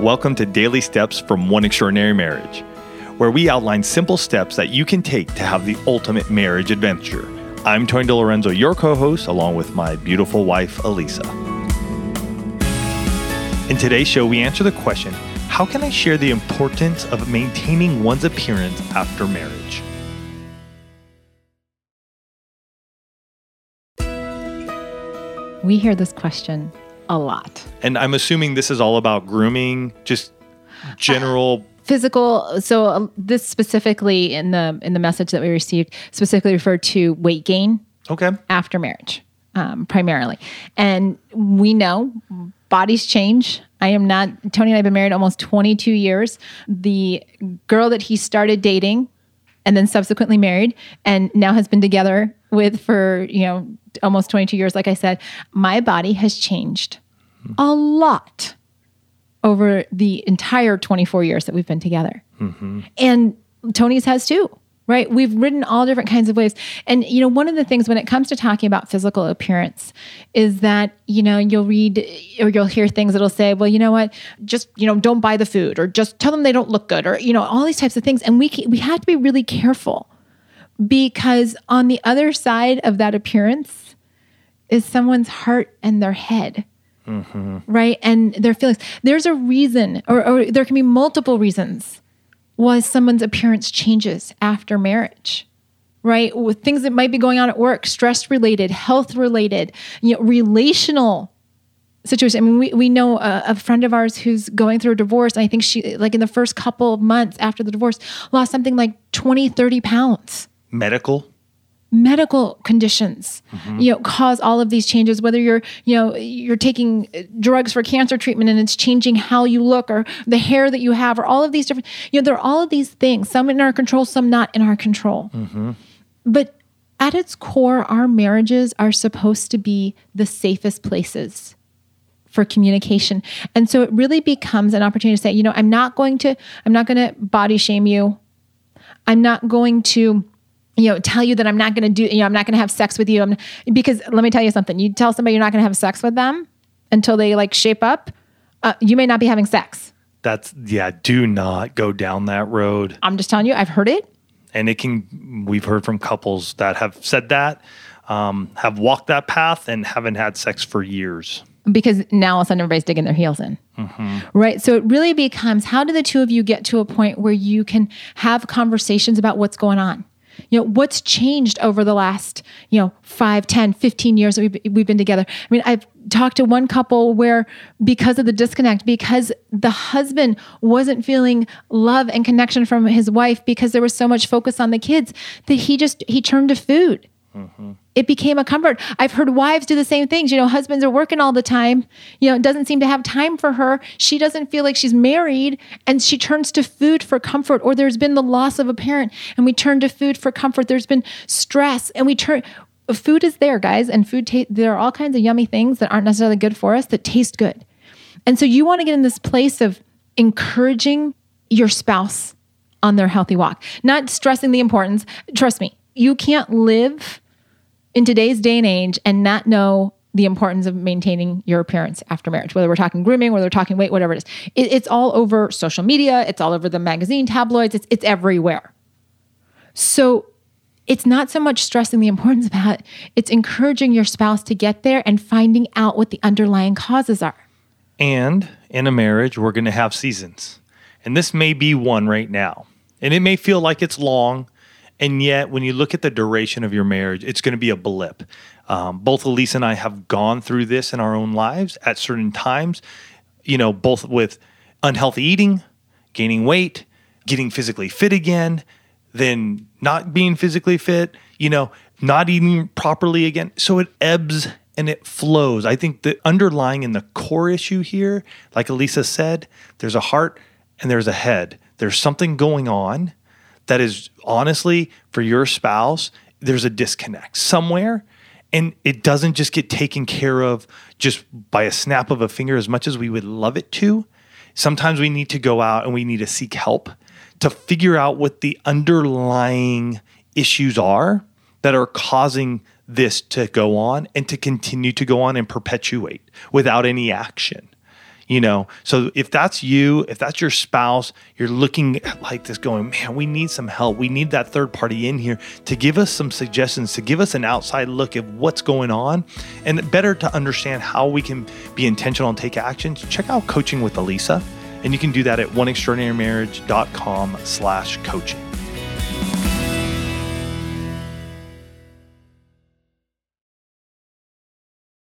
Welcome to Daily Steps from One Extraordinary Marriage, where we outline simple steps that you can take to have the ultimate marriage adventure. I'm Tony DiLorenzo, your co host, along with my beautiful wife, Alisa. In today's show, we answer the question How can I share the importance of maintaining one's appearance after marriage? We hear this question a lot. And I'm assuming this is all about grooming, just general. Physical. So uh, this specifically in the in the message that we received specifically referred to weight gain Okay. after marriage, um, primarily. And we know bodies change. I am not. Tony and I have been married almost 22 years. The girl that he started dating and then subsequently married and now has been together with for you know almost 22 years like i said my body has changed a lot over the entire 24 years that we've been together. Mm-hmm. And tony's has too right? We've ridden all different kinds of waves. And you know one of the things when it comes to talking about physical appearance is that you know you'll read or you'll hear things that'll say well you know what? Just you know don't buy the food or just tell them they don't look good or you know all these types of things. And we we have to be really careful because on the other side of that appearance is someone's heart and their head mm-hmm. right? And their feelings. There's a reason or, or there can be multiple reasons why someone's appearance changes after marriage right? With things that might be going on at work stress related health related you know relational situation. I mean we, we know a, a friend of ours who's going through a divorce and i think she like in the first couple of months after the divorce lost something like 20 30 pounds Medical. medical conditions you know cause all of these changes whether you're you know you're taking uh, drugs for cancer treatment and it's changing how you look or the hair that you have or all of these different you know there are all of these things some in our control some not in our control. But at its core our marriages are supposed to be the safest places for communication. And so it really becomes an opportunity to say you know i'm not going to i'm not going to body shame you. I'm not going to you know tell you that i'm not going to do you know i'm not going to have sex with you I'm, because let me tell you something you tell somebody you're not going to have sex with them until they like shape up uh, you may not be having sex That's, yeah, do not go down that road. i'm just telling you i've heard it and it can we've heard from couples that have said that um, have walked that path and haven't had sex for years because now all of a sudden everybody's digging their heels in. Right. So it really becomes how do the two of you get to a point where you can have conversations about what's going on? You know, what's changed over the last, you know, 5, 10, 15 years that we've, we've been together. I mean, I've talked to one couple where because of the disconnect, because the husband wasn't feeling love and connection from his wife because there was so much focus on the kids that he just, he turned to food it became a comfort. I've heard wives do the same things. You know, husbands are working all the time. You know, it doesn't seem to have time for her. She doesn't feel like she's married and she turns to food for comfort. Or there's been the loss of a parent and we turn to food for comfort. There's been stress and we turn food is there, guys, and food ta- there are all kinds of yummy things that aren't necessarily good for us that taste good. And so you want to get in this place of encouraging your spouse on their healthy walk, not stressing the importance. Trust me, you can't live in today's day and age and not know the importance of maintaining your appearance after marriage, whether we're talking grooming, whether we're talking weight, whatever it is. It, it's all over social media, it's all over the magazine tabloids, it's, it's everywhere. So it's not so much stressing the importance of that, it's encouraging your spouse to get there and finding out what the underlying causes are. and in a marriage we're going to have seasons and this may be one right now and it may feel like it's long and yet when you look at the duration of your marriage it's going to be a blip. Um, both elise and i have gone through this in our own lives at certain times you know both with unhealthy eating gaining weight getting physically fit again then not being physically fit you know not eating properly again. So it ebbs and it flows. I think the underlying in the core issue here like alisa said there's a heart and there's a head. There's something going on that is honestly for your spouse there's a disconnect somewhere and it doesn't just get taken care of just by a snap of a finger as much as we would love it to. Sometimes we need to go out and we need to seek help to figure out what the underlying issues are that are causing this to go on and to continue to go on and perpetuate without any action you know? So if that's you if that's your spouse you're looking at like this going man we need some help. We need that third party in here to give us some suggestions to give us an outside look at what's going on and better to understand how we can be intentional and take actions check out coaching with alisa and you can do that at oneextraordinarymarriage.com slash coaching